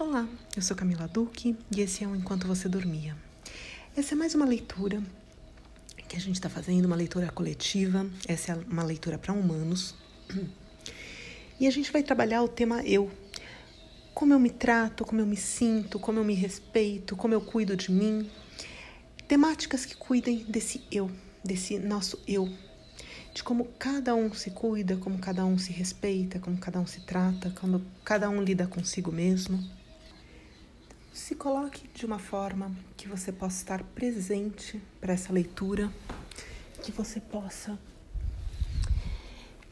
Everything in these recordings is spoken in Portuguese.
Olá, eu sou Camila Duque e esse é o Enquanto Você Dormia. Essa é mais uma leitura que a gente está fazendo, uma leitura coletiva. Essa é uma leitura para humanos. E a gente vai trabalhar o tema eu. Como eu me trato, como eu me sinto, como eu me respeito, como eu cuido de mim. Temáticas que cuidem desse eu, desse nosso eu, de como cada um se cuida, como cada um se respeita, como cada um se trata, como cada um lida consigo mesmo. Se coloque de uma forma que você possa estar presente para essa leitura, que você possa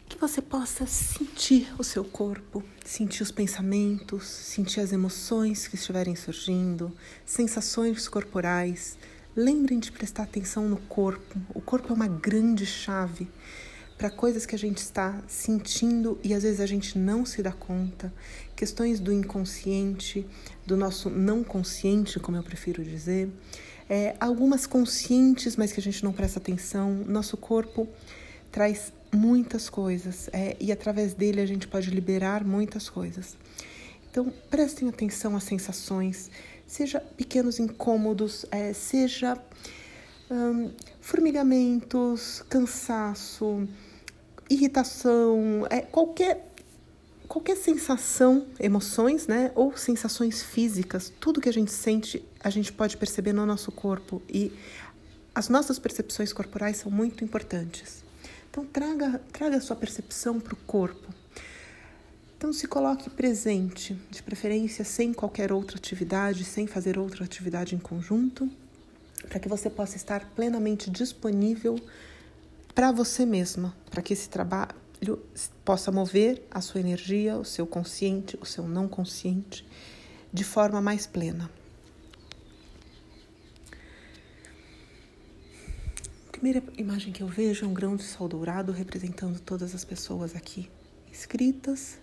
que você possa sentir o seu corpo, sentir os pensamentos, sentir as emoções que estiverem surgindo, sensações corporais, Lembrem de prestar atenção no corpo. O corpo é uma grande chave para coisas que a gente está sentindo e às vezes a gente não se dá conta. Questões do inconsciente, do nosso não consciente, como eu prefiro dizer. É, algumas conscientes, mas que a gente não presta atenção. Nosso corpo traz muitas coisas é, e através dele a gente pode liberar muitas coisas. Então, prestem atenção às sensações, seja pequenos incômodos, é, seja hum, formigamentos, cansaço, irritação, é, qualquer qualquer sensação, emoções, né, ou sensações físicas, tudo que a gente sente, a gente pode perceber no nosso corpo e as nossas percepções corporais são muito importantes. Então traga traga a sua percepção para o corpo. Então se coloque presente, de preferência sem qualquer outra atividade, sem fazer outra atividade em conjunto, para que você possa estar plenamente disponível para você mesma, para que esse trabalho possa mover a sua energia, o seu consciente, o seu não consciente, de forma mais plena. A primeira imagem que eu vejo é um grão de sol dourado representando todas as pessoas aqui escritas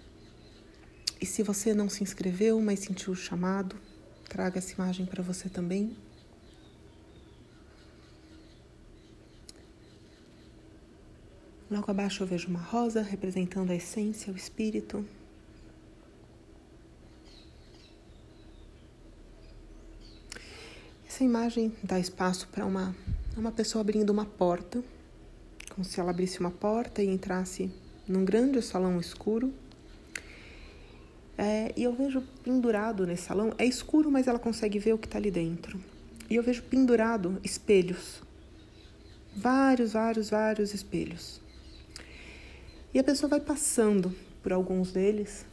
e se você não se inscreveu, mas sentiu o chamado, traga essa imagem para você também. Logo abaixo eu vejo uma rosa representando a essência, o espírito. Essa imagem dá espaço para uma, uma pessoa abrindo uma porta, como se ela abrisse uma porta e entrasse num grande salão escuro. É, e eu vejo pendurado nesse salão, é escuro, mas ela consegue ver o que está ali dentro. E eu vejo pendurado espelhos. Vários, vários, vários espelhos. E a pessoa vai passando por alguns deles.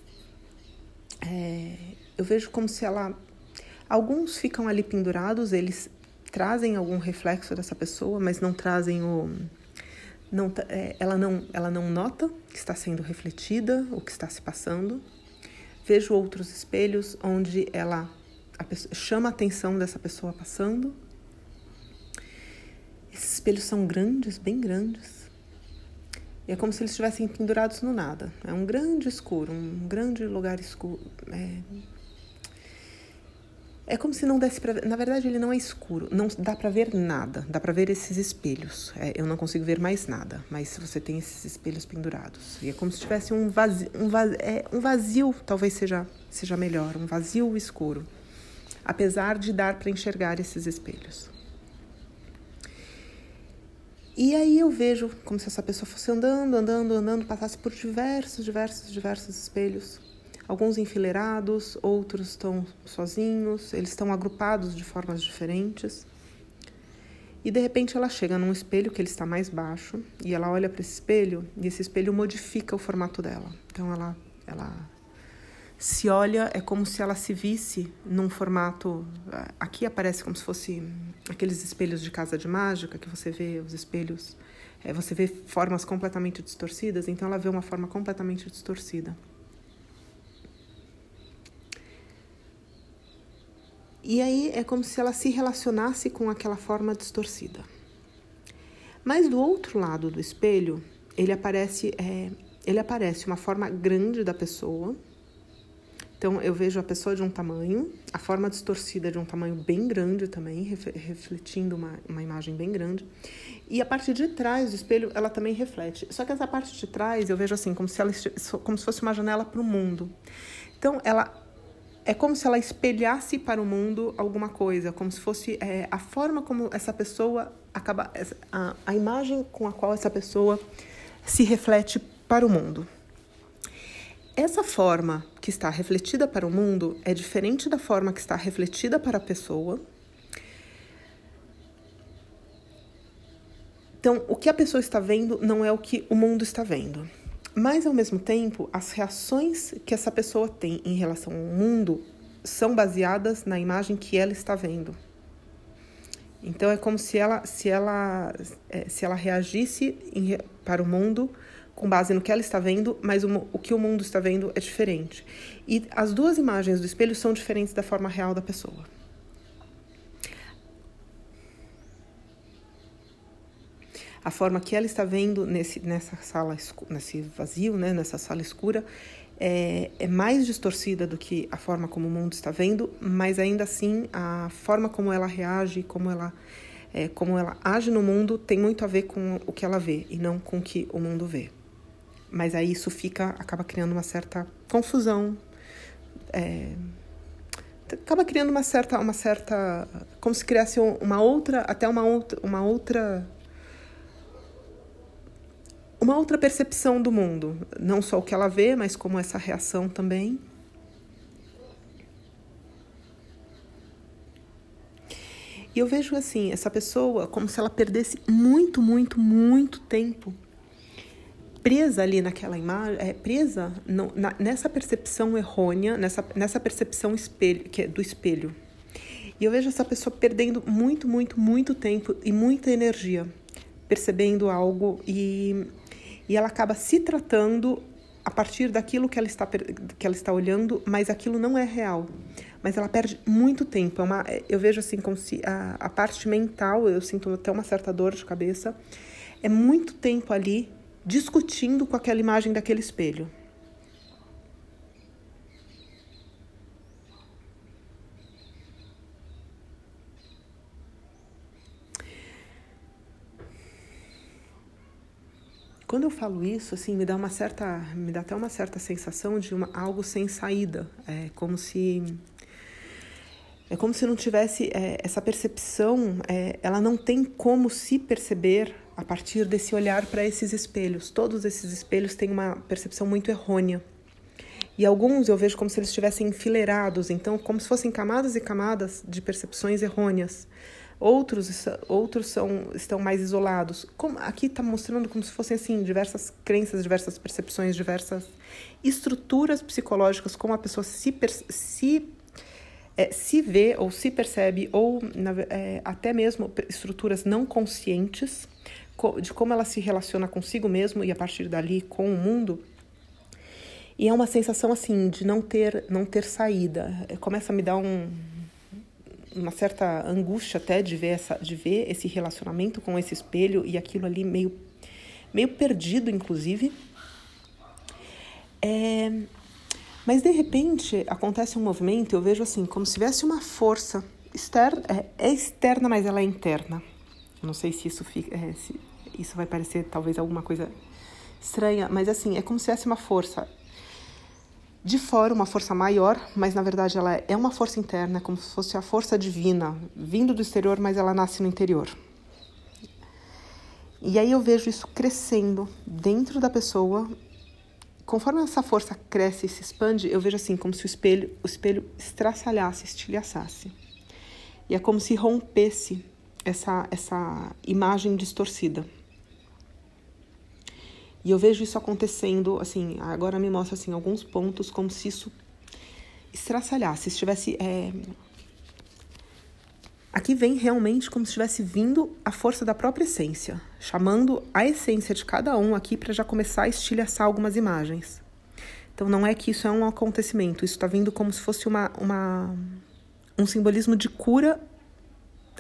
É, eu vejo como se ela. Alguns ficam ali pendurados, eles trazem algum reflexo dessa pessoa, mas não trazem o. Não, é, ela, não, ela não nota que está sendo refletida, o que está se passando. Vejo outros espelhos onde ela a pessoa, chama a atenção dessa pessoa passando. Esses espelhos são grandes, bem grandes. É como se eles estivessem pendurados no nada. É um grande escuro, um grande lugar escuro. É, é como se não desse para. Na verdade, ele não é escuro, não dá para ver nada. Dá para ver esses espelhos. É, eu não consigo ver mais nada, mas você tem esses espelhos pendurados. E é como se tivesse um vazio, um vazio, é, um vazio talvez seja, seja melhor, um vazio escuro. Apesar de dar para enxergar esses espelhos. E aí eu vejo como se essa pessoa fosse andando, andando, andando, passasse por diversos, diversos, diversos espelhos alguns enfileirados, outros estão sozinhos, eles estão agrupados de formas diferentes. E de repente ela chega num espelho que ele está mais baixo e ela olha para esse espelho e esse espelho modifica o formato dela. Então ela ela se olha é como se ela se visse num formato aqui aparece como se fosse aqueles espelhos de casa de mágica que você vê os espelhos é, você vê formas completamente distorcidas então ela vê uma forma completamente distorcida E aí é como se ela se relacionasse com aquela forma distorcida. Mas do outro lado do espelho, ele aparece, é, ele aparece uma forma grande da pessoa. Então eu vejo a pessoa de um tamanho, a forma distorcida de um tamanho bem grande também, refletindo uma, uma imagem bem grande. E a parte de trás do espelho, ela também reflete. Só que essa parte de trás eu vejo assim, como se, ela, como se fosse uma janela para o mundo. Então ela é como se ela espelhasse para o mundo alguma coisa, como se fosse é, a forma como essa pessoa acaba, a, a imagem com a qual essa pessoa se reflete para o mundo. Essa forma que está refletida para o mundo é diferente da forma que está refletida para a pessoa. Então, o que a pessoa está vendo não é o que o mundo está vendo. Mas, ao mesmo tempo, as reações que essa pessoa tem em relação ao mundo são baseadas na imagem que ela está vendo. Então, é como se ela, se ela, é, se ela reagisse em, para o mundo com base no que ela está vendo, mas o, o que o mundo está vendo é diferente. E as duas imagens do espelho são diferentes da forma real da pessoa. A forma que ela está vendo nesse, nessa sala, nesse vazio, né, nessa sala escura, é, é, mais distorcida do que a forma como o mundo está vendo, mas ainda assim a forma como ela reage, como ela, é, como ela age no mundo tem muito a ver com o que ela vê e não com o que o mundo vê mas aí isso fica acaba criando uma certa confusão é, acaba criando uma certa uma certa como se criasse uma outra até uma outra uma outra uma outra percepção do mundo. Não só o que ela vê mas como essa reação também. E eu vejo assim essa pessoa como se ela perdesse muito muito muito tempo presa ali naquela imagem, é, presa no, na, nessa percepção errônea, nessa, nessa percepção espelho, que é do espelho. E eu vejo essa pessoa perdendo muito, muito, muito tempo e muita energia percebendo algo e, e ela acaba se tratando a partir daquilo que ela está que ela está olhando, mas aquilo não é real. Mas ela perde muito tempo. É uma, eu vejo assim a, a parte mental, eu sinto até uma certa dor de cabeça. É muito tempo ali discutindo com aquela imagem daquele espelho. Quando eu falo isso, assim, me dá uma certa, me dá até uma certa sensação de uma, algo sem saída, é como se é como se não tivesse é, essa percepção, é, ela não tem como se perceber a partir desse olhar para esses espelhos. Todos esses espelhos têm uma percepção muito errônea. E alguns eu vejo como se eles estivessem enfileirados, então como se fossem camadas e camadas de percepções errôneas. Outros, outros são, estão mais isolados. Como, aqui está mostrando como se fossem assim diversas crenças, diversas percepções, diversas estruturas psicológicas, como a pessoa se, se é, se vê ou se percebe, ou na, é, até mesmo estruturas não conscientes de como ela se relaciona consigo mesmo e a partir dali com o mundo. E é uma sensação assim de não ter não ter saída. Começa a me dar um, uma certa angústia até de ver essa de ver esse relacionamento com esse espelho e aquilo ali meio meio perdido inclusive. É, mas de repente acontece um movimento, eu vejo assim, como se tivesse uma força externa, é, é externa, mas ela é interna. Não sei se isso fica, é, se isso vai parecer talvez alguma coisa estranha, mas assim, é como se tivesse uma força de fora, uma força maior, mas na verdade ela é uma força interna, como se fosse a força divina vindo do exterior, mas ela nasce no interior. E aí eu vejo isso crescendo dentro da pessoa conforme essa força cresce e se expande, eu vejo assim como se o espelho, o espelho estraçalhasse, estilhaçasse. E é como se rompesse essa, essa imagem distorcida. E eu vejo isso acontecendo, assim, agora me mostra assim alguns pontos como se isso estraçalhasse, estivesse é, Aqui vem realmente como se estivesse vindo a força da própria essência, chamando a essência de cada um aqui para já começar a estilhaçar algumas imagens. Então não é que isso é um acontecimento, isso está vindo como se fosse uma, uma, um simbolismo de cura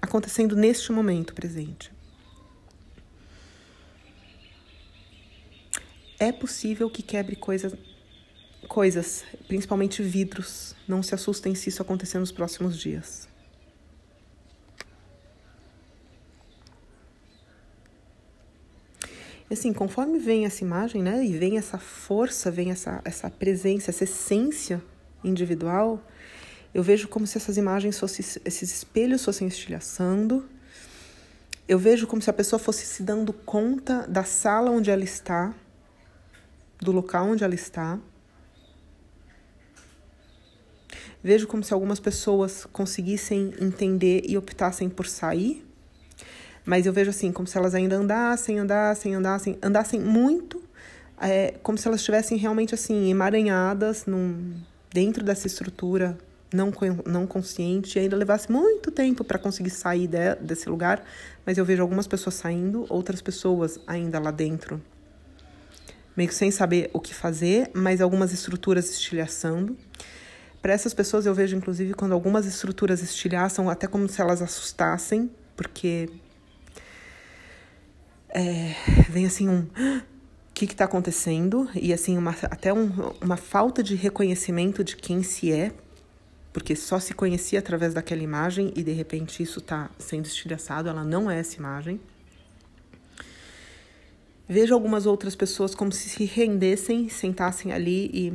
acontecendo neste momento presente. É possível que quebre coisas, coisas, principalmente vidros. Não se assustem se isso acontecer nos próximos dias. assim, conforme vem essa imagem, né, e vem essa força, vem essa, essa presença, essa essência individual, eu vejo como se essas imagens fossem, esses espelhos fossem estilhaçando. Eu vejo como se a pessoa fosse se dando conta da sala onde ela está, do local onde ela está. Vejo como se algumas pessoas conseguissem entender e optassem por sair. Mas eu vejo assim, como se elas ainda andassem, andassem, andassem, andassem muito, é, como se elas estivessem realmente assim, emaranhadas num, dentro dessa estrutura não, não consciente e ainda levasse muito tempo para conseguir sair de, desse lugar, mas eu vejo algumas pessoas saindo, outras pessoas ainda lá dentro, meio que sem saber o que fazer, mas algumas estruturas estilhaçando. Para essas pessoas eu vejo, inclusive, quando algumas estruturas estilhaçam, até como se elas assustassem, porque é, vem assim um o que está acontecendo e assim uma, até um, uma falta de reconhecimento de quem se é porque só se conhecia através daquela imagem e de repente isso está sendo estilhaçado, ela não é essa imagem. Vejo algumas outras pessoas como se se rendessem, sentassem ali e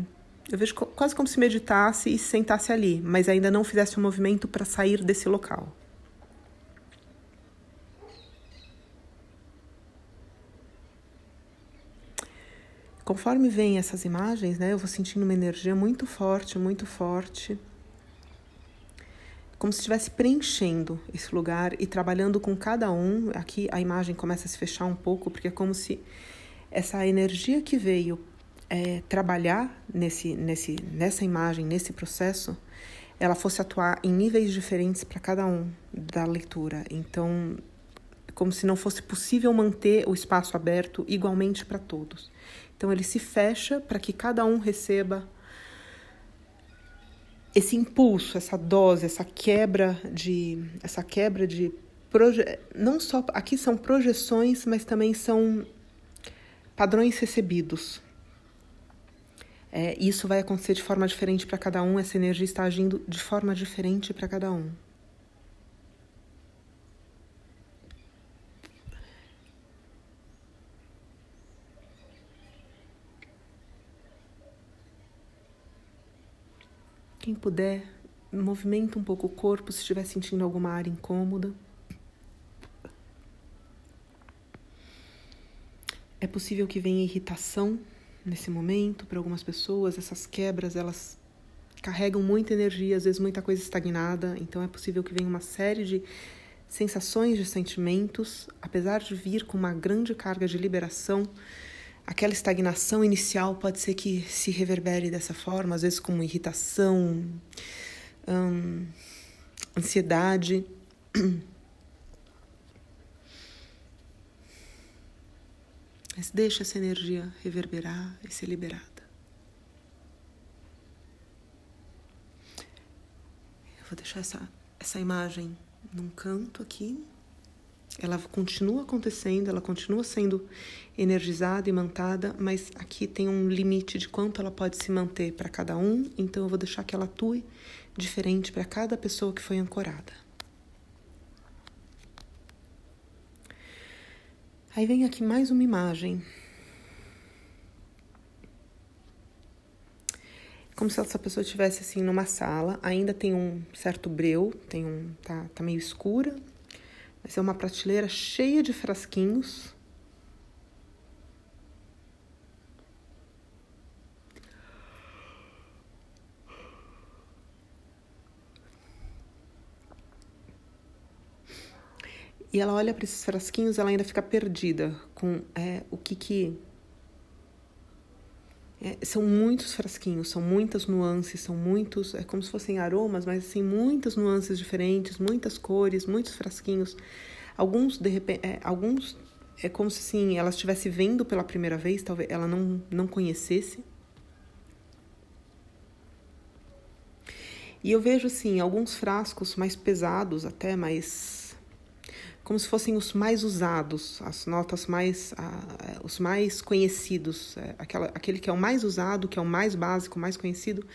eu vejo quase como se meditasse e se sentasse ali, mas ainda não fizesse um movimento para sair desse local. Conforme vêm essas imagens, né, eu vou sentindo uma energia muito forte, muito forte como se estivesse preenchendo esse lugar e trabalhando com cada um. Aqui a imagem começa a se fechar um pouco, porque é como se essa energia que veio é, trabalhar nesse, nesse, nessa imagem, nesse processo, ela fosse atuar em níveis diferentes para cada um da leitura. Então, como se não fosse possível manter o espaço aberto igualmente para todos. Então, ele se fecha para que cada um receba esse impulso, essa dose, essa quebra de essa quebra de proje não só aqui são projeções, mas também são padrões recebidos. É, isso vai acontecer de forma diferente para cada um, essa energia está agindo de forma diferente para cada um. Quem puder, movimenta um pouco o corpo se estiver sentindo alguma área incômoda. É possível que venha irritação nesse momento para algumas pessoas. Essas quebras, elas carregam muita energia, às vezes muita coisa estagnada. Então é possível que venha uma série de sensações, de sentimentos, apesar de vir com uma grande carga de liberação aquela estagnação inicial pode ser que se reverbere dessa forma, às vezes como irritação, hum, ansiedade. Mas deixa essa energia reverberar e ser liberada. Eu vou deixar essa, essa imagem num canto aqui ela continua acontecendo, ela continua sendo energizada e mantada, mas aqui tem um limite de quanto ela pode se manter para cada um, então eu vou deixar que ela atue diferente para cada pessoa que foi ancorada. Aí vem aqui mais uma imagem. Como se essa pessoa estivesse assim numa sala, ainda tem um certo breu, tem um tá, tá meio escura, Vai ser uma prateleira cheia de frasquinhos. E ela olha para esses frasquinhos, ela ainda fica perdida com é, o que que é, são muitos frasquinhos, são muitas nuances, são muitos, é como se fossem aromas, mas assim, muitas nuances diferentes, muitas cores, muitos frasquinhos. Alguns, de repente, é, alguns é como se assim, ela estivesse vendo pela primeira vez, talvez ela não, não conhecesse. E eu vejo assim, alguns frascos mais pesados, até mais como se fossem os mais usados, as notas mais, uh, os mais conhecidos, uh, aquela, aquele que é o mais usado, que é o mais básico, mais conhecido,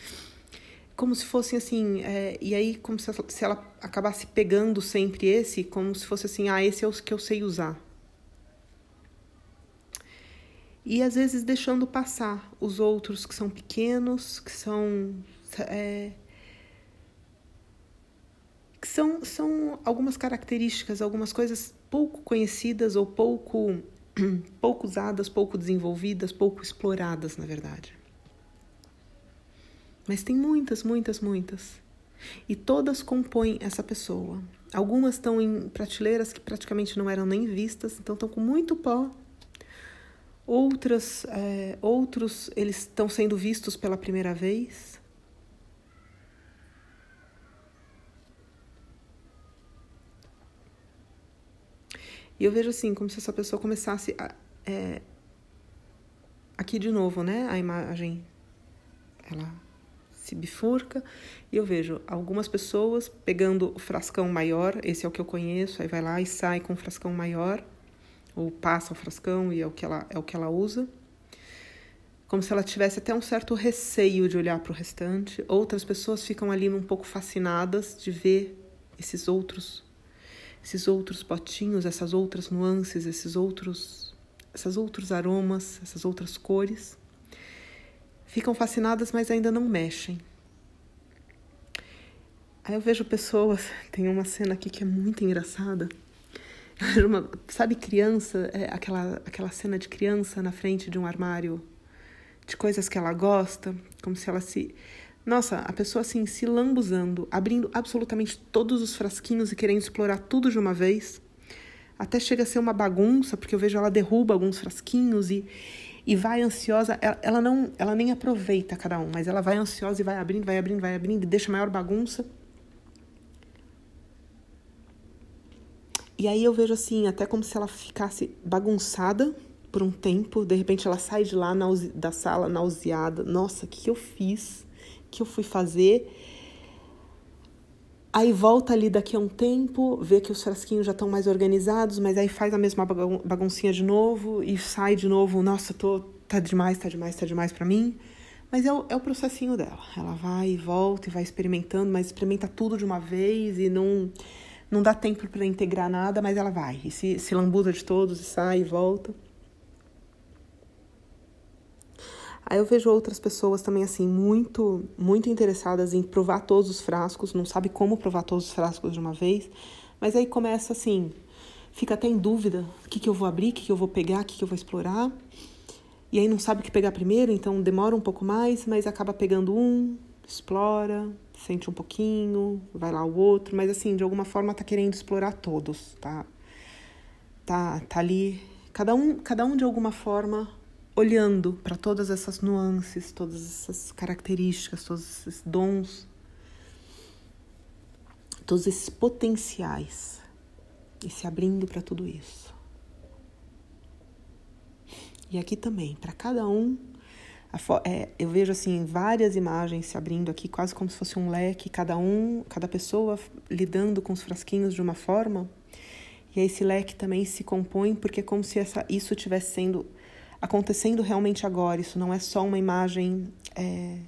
como se fossem assim, é, e aí como se ela, se ela acabasse pegando sempre esse, como se fosse assim, ah, esse é o que eu sei usar. E às vezes deixando passar os outros que são pequenos, que são é, são, são algumas características, algumas coisas pouco conhecidas ou pouco, pouco usadas, pouco desenvolvidas, pouco exploradas, na verdade. Mas tem muitas, muitas, muitas. E todas compõem essa pessoa. Algumas estão em prateleiras que praticamente não eram nem vistas, então estão com muito pó. Outras, é, outros, eles estão sendo vistos pela primeira vez. E eu vejo assim, como se essa pessoa começasse a, é, aqui de novo, né? A imagem, ela se bifurca e eu vejo algumas pessoas pegando o frascão maior, esse é o que eu conheço, aí vai lá e sai com o frascão maior, ou passa o frascão e é o que ela, é o que ela usa. Como se ela tivesse até um certo receio de olhar para o restante. Outras pessoas ficam ali um pouco fascinadas de ver esses outros esses outros potinhos, essas outras nuances, esses outros, esses outros aromas, essas outras cores. Ficam fascinadas, mas ainda não mexem. Aí eu vejo pessoas, tem uma cena aqui que é muito engraçada. Uma, sabe criança, é aquela, aquela cena de criança na frente de um armário de coisas que ela gosta, como se ela se nossa, a pessoa assim se lambuzando, abrindo absolutamente todos os frasquinhos e querendo explorar tudo de uma vez. Até chega a ser uma bagunça, porque eu vejo ela derruba alguns frasquinhos e, e vai ansiosa. Ela, ela não, ela nem aproveita cada um, mas ela vai ansiosa e vai abrindo, vai abrindo, vai abrindo e deixa maior bagunça. E aí eu vejo assim, até como se ela ficasse bagunçada por um tempo. De repente ela sai de lá da sala nauseada. Nossa, o que eu fiz? Que eu fui fazer. Aí volta ali daqui a um tempo, vê que os frasquinhos já estão mais organizados, mas aí faz a mesma baguncinha de novo e sai de novo, nossa, tô, tá demais, tá demais, tá demais para mim. Mas é o, é o processinho dela. Ela vai e volta e vai experimentando, mas experimenta tudo de uma vez e não, não dá tempo para integrar nada, mas ela vai. E se, se lambuza de todos e sai e volta. Aí eu vejo outras pessoas também assim muito muito interessadas em provar todos os frascos, não sabe como provar todos os frascos de uma vez, mas aí começa assim, fica até em dúvida, o que, que eu vou abrir, o que, que eu vou pegar, o que, que eu vou explorar. E aí não sabe o que pegar primeiro, então demora um pouco mais, mas acaba pegando um, explora, sente um pouquinho, vai lá o outro, mas assim, de alguma forma tá querendo explorar todos, tá? Tá, tá ali, cada um, cada um de alguma forma olhando para todas essas nuances, todas essas características, todos esses dons, todos esses potenciais e se abrindo para tudo isso. E aqui também, para cada um, é, eu vejo assim várias imagens se abrindo aqui, quase como se fosse um leque, cada um, cada pessoa lidando com os frasquinhos de uma forma. E esse leque também se compõe porque é como se essa, isso estivesse sendo acontecendo realmente agora. Isso não é só uma imagem, é,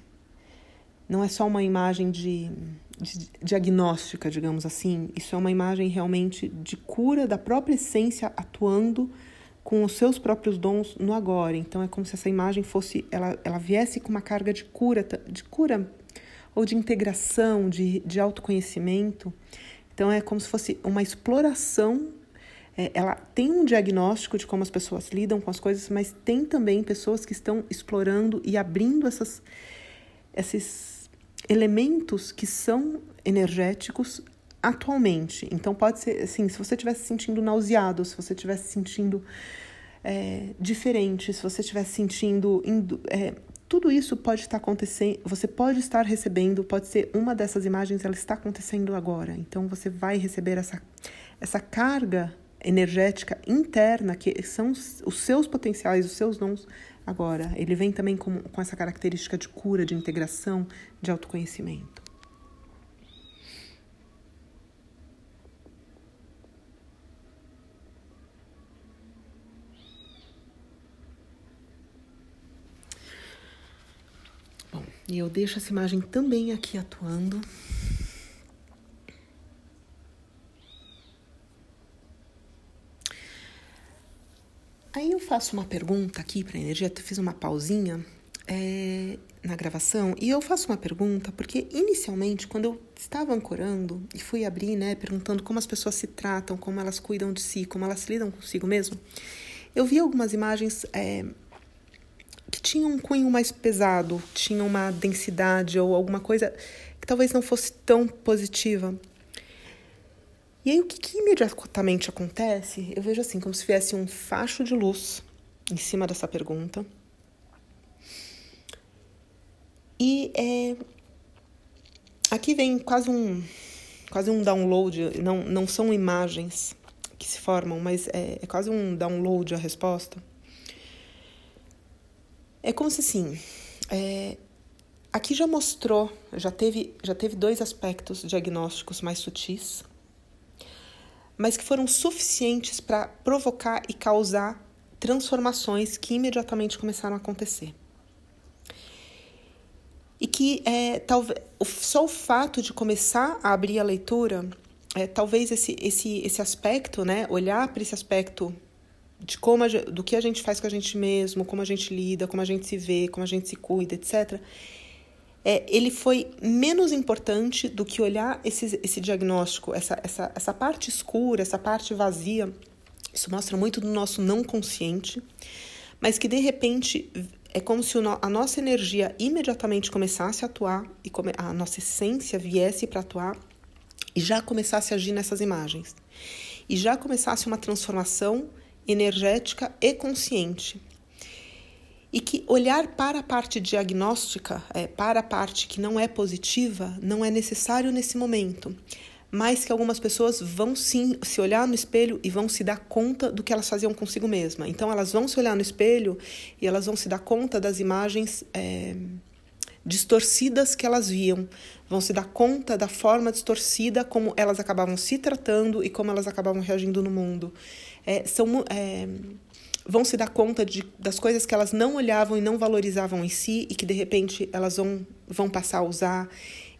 não é só uma imagem de, de diagnóstica, digamos assim. Isso é uma imagem realmente de cura da própria essência atuando com os seus próprios dons no agora. Então é como se essa imagem fosse, ela, ela viesse com uma carga de cura, de cura ou de integração, de, de autoconhecimento. Então é como se fosse uma exploração é, ela tem um diagnóstico de como as pessoas lidam com as coisas, mas tem também pessoas que estão explorando e abrindo essas, esses elementos que são energéticos atualmente. Então pode ser assim, se você estiver se sentindo nauseado, se você estiver se sentindo é, diferente, se você estiver se sentindo é, tudo isso pode estar acontecendo, você pode estar recebendo, pode ser uma dessas imagens, ela está acontecendo agora. Então você vai receber essa, essa carga energética interna, que são os seus potenciais, os seus dons. Agora, ele vem também com, com essa característica de cura, de integração, de autoconhecimento. Bom, e eu deixo essa imagem também aqui atuando. Aí eu faço uma pergunta aqui para a energia, fiz uma pausinha. é, na gravação e eu faço uma pergunta, porque inicialmente, quando eu estava ancorando e fui abrir, né, perguntando como as pessoas se tratam, como elas cuidam de si, como elas lidam consigo mesmo, eu vi algumas imagens é, que tinham um cunho mais pesado, tinham uma densidade ou alguma coisa que talvez não fosse tão positiva. E aí, o que, que imediatamente acontece? Eu vejo assim, como se viesse um facho de luz em cima dessa pergunta e é, aqui vem quase um, quase um download, não, não são imagens que se formam, mas é, é quase um download a resposta. É como se assim, é, aqui já mostrou, já teve, já teve dois aspectos diagnósticos mais sutis, mas que foram suficientes para provocar e causar transformações que imediatamente começaram a acontecer e que é, talvez só o fato de começar a abrir a leitura, é, talvez esse, esse, esse aspecto, né, olhar para esse aspecto de como a, do que a gente faz com a gente mesmo, como a gente lida, como a gente se vê, como a gente se cuida, etc. É, ele foi menos importante do que olhar esse, esse diagnóstico, essa, essa, essa parte escura, essa parte vazia. Isso mostra muito do nosso não consciente, mas que de repente é como se a nossa energia imediatamente começasse a atuar e a nossa essência viesse para atuar e já começasse a agir nessas imagens. E já começasse uma transformação energética e consciente. E que olhar para a parte diagnóstica, é, para a parte que não é positiva, não é necessário nesse momento mas que algumas pessoas vão sim se olhar no espelho e vão se dar conta do que elas faziam consigo mesma. Então elas vão se olhar no espelho e elas vão se dar conta das imagens é, distorcidas que elas viam, vão se dar conta da forma distorcida como elas acabavam se tratando e como elas acabavam reagindo no mundo. É, são é, vão se dar conta de, das coisas que elas não olhavam e não valorizavam em si e que de repente elas vão, vão passar a usar.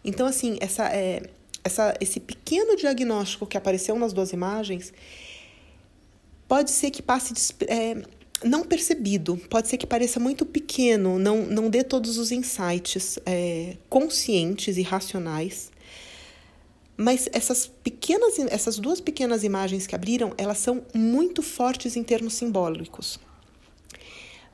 Então, assim, essa é, essa, esse pequeno diagnóstico que apareceu nas duas imagens pode ser que passe é, não percebido, pode ser que pareça muito pequeno, não, não dê todos os insights é, conscientes e racionais. Mas essas pequenas, essas duas pequenas imagens que abriram, elas são muito fortes em termos simbólicos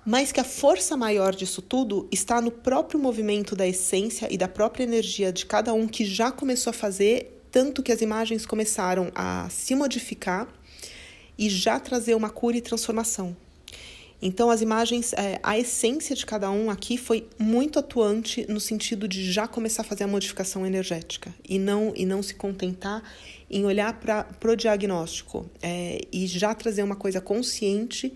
mas que a força maior disso tudo está no próprio movimento da essência e da própria energia de cada um que já começou a fazer, tanto que as imagens começaram a se modificar e já trazer uma cura e transformação. Então, as imagens, é, a essência de cada um aqui foi muito atuante no sentido de já começar a fazer a modificação energética e não, e não se contentar em olhar para o diagnóstico é, e já trazer uma coisa consciente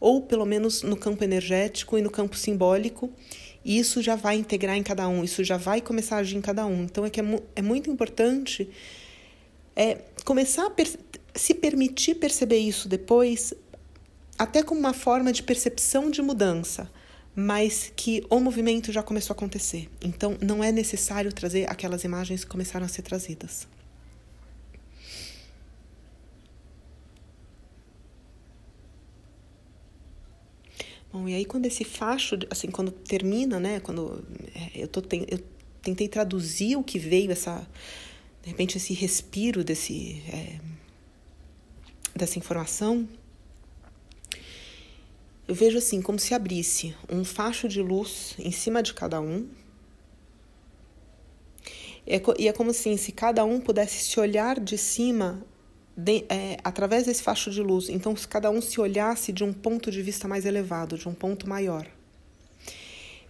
ou pelo menos no campo energético e no campo simbólico, e isso já vai integrar em cada um, isso já vai começar a agir em cada um. Então é que é, mu é muito importante é, começar a se permitir perceber isso depois, até como uma forma de percepção de mudança, mas que o movimento já começou a acontecer. Então não é necessário trazer aquelas imagens que começaram a ser trazidas. Bom, e aí quando esse facho, assim, quando termina, né, quando é, eu, tô, eu tentei traduzir o que veio, essa, de repente, esse respiro desse, é, dessa informação, eu vejo assim, como se abrisse um facho de luz em cima de cada um, e é como assim, se cada um pudesse se olhar de cima de, é, através desse facho de luz. Então, se cada um se olhasse de um ponto de vista mais elevado, de um ponto maior.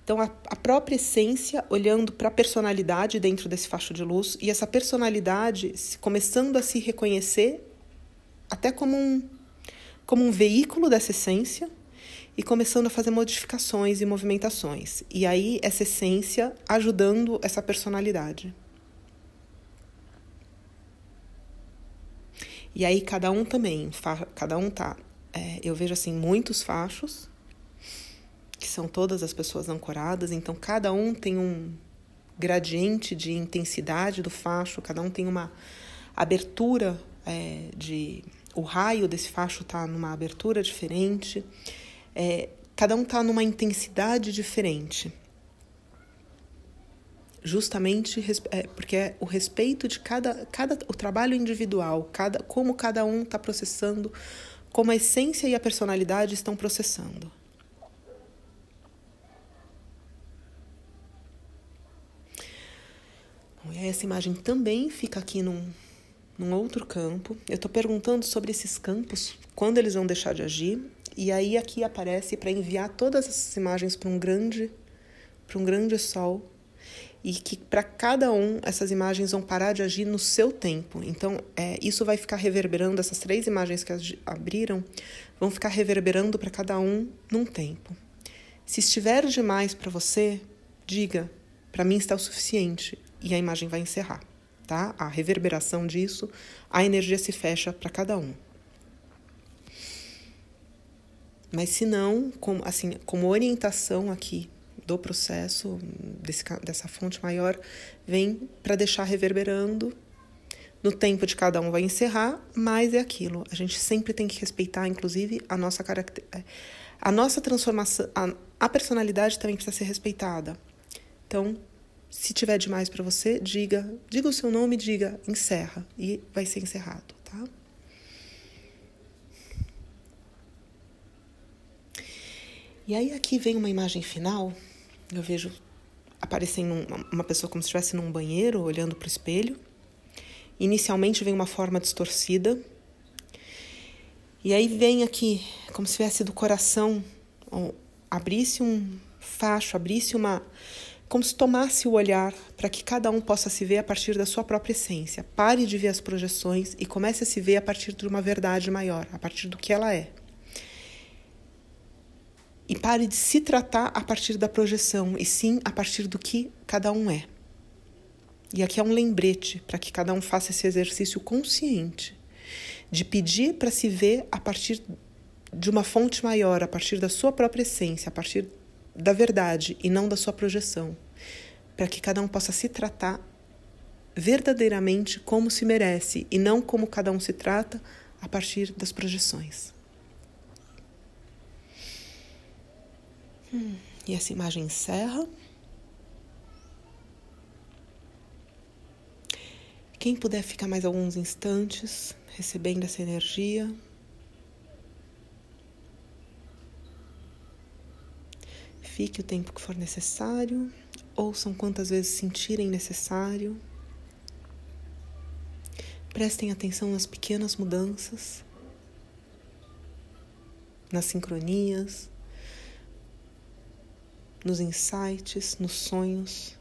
Então, a, a própria essência olhando para a personalidade dentro desse facho de luz e essa personalidade começando a se reconhecer até como um, como um veículo dessa essência e começando a fazer modificações e movimentações. E aí, essa essência ajudando essa personalidade. E aí cada um também, cada um tá. É, eu vejo assim muitos fachos, que são todas as pessoas ancoradas, então cada um tem um gradiente de intensidade do facho, cada um tem uma abertura é, de. O raio desse facho está numa abertura diferente. É, cada um está numa intensidade diferente. Justamente é, porque é o respeito de cada, cada o trabalho individual, cada como cada um está processando, como a essência e a personalidade estão processando. essa imagem também fica aqui num, num outro campo. Eu estou perguntando sobre esses campos, quando eles vão deixar de agir. E aí aqui aparece para enviar todas essas imagens para um grande, para um grande sol e que para cada um essas imagens vão parar de agir no seu tempo. Então, é, isso vai ficar reverberando, essas três imagens que abriram vão ficar reverberando para cada um num tempo. Se estiver demais para você, diga: para mim está o suficiente e a imagem vai encerrar, tá? A reverberação disso, a energia se fecha para cada um. Mas se não, como, assim, como orientação aqui do processo, desse, dessa fonte maior, vem para deixar reverberando. No tempo de cada um vai encerrar, mas é aquilo. A gente sempre tem que respeitar, inclusive, a nossa caracter... a nossa transformação, a, a personalidade também precisa ser respeitada. Então, se tiver demais para você, diga, diga o seu nome, diga encerra e vai ser encerrado, tá? E aí aqui vem uma imagem final. Eu vejo aparecendo uma pessoa como se estivesse num banheiro, olhando para o espelho. Inicialmente vem uma forma distorcida. E aí vem aqui, como se tivesse do coração, abrisse um facho, abrisse uma como se tomasse o olhar para que cada um possa se ver a partir da sua própria essência. Pare de ver as projeções e comece a se ver a partir de uma verdade maior, a partir do que ela é. E pare de se tratar a partir da projeção, e sim a partir do que cada um é. E aqui é um lembrete para que cada um faça esse exercício consciente de pedir para se ver a partir de uma fonte maior, a partir da sua própria essência, a partir da verdade e não da sua projeção, para que cada um possa se tratar verdadeiramente como se merece e não como cada um se trata a partir das projeções. Hum, e essa imagem encerra. Quem puder ficar mais alguns instantes recebendo essa energia. Fique o tempo que for necessário, ouçam quantas vezes sentirem necessário. Prestem atenção nas pequenas mudanças, nas sincronias, nos insights, nos sonhos.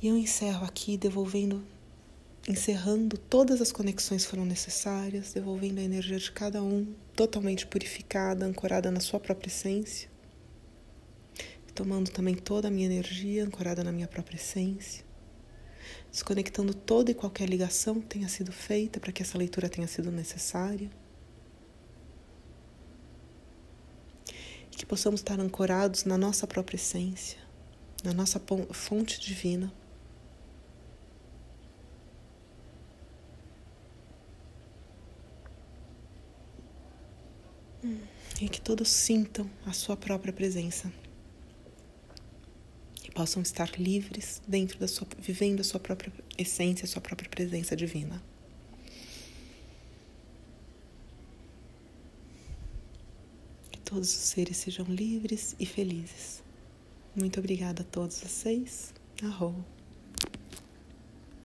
E eu encerro aqui devolvendo encerrando todas as conexões foram necessárias, devolvendo a energia de cada um totalmente purificada, ancorada na sua própria essência. Tomando também toda a minha energia ancorada na minha própria essência. Desconectando toda e qualquer ligação que tenha sido feita para que essa leitura tenha sido necessária. E que possamos estar ancorados na nossa própria essência, na nossa fonte divina e que todos sintam a sua própria presença. Que possam estar livres dentro da sua, vivendo a sua própria essência, a sua própria presença divina. Todos os seres sejam livres e felizes. Muito obrigada a todos vocês. Arroba.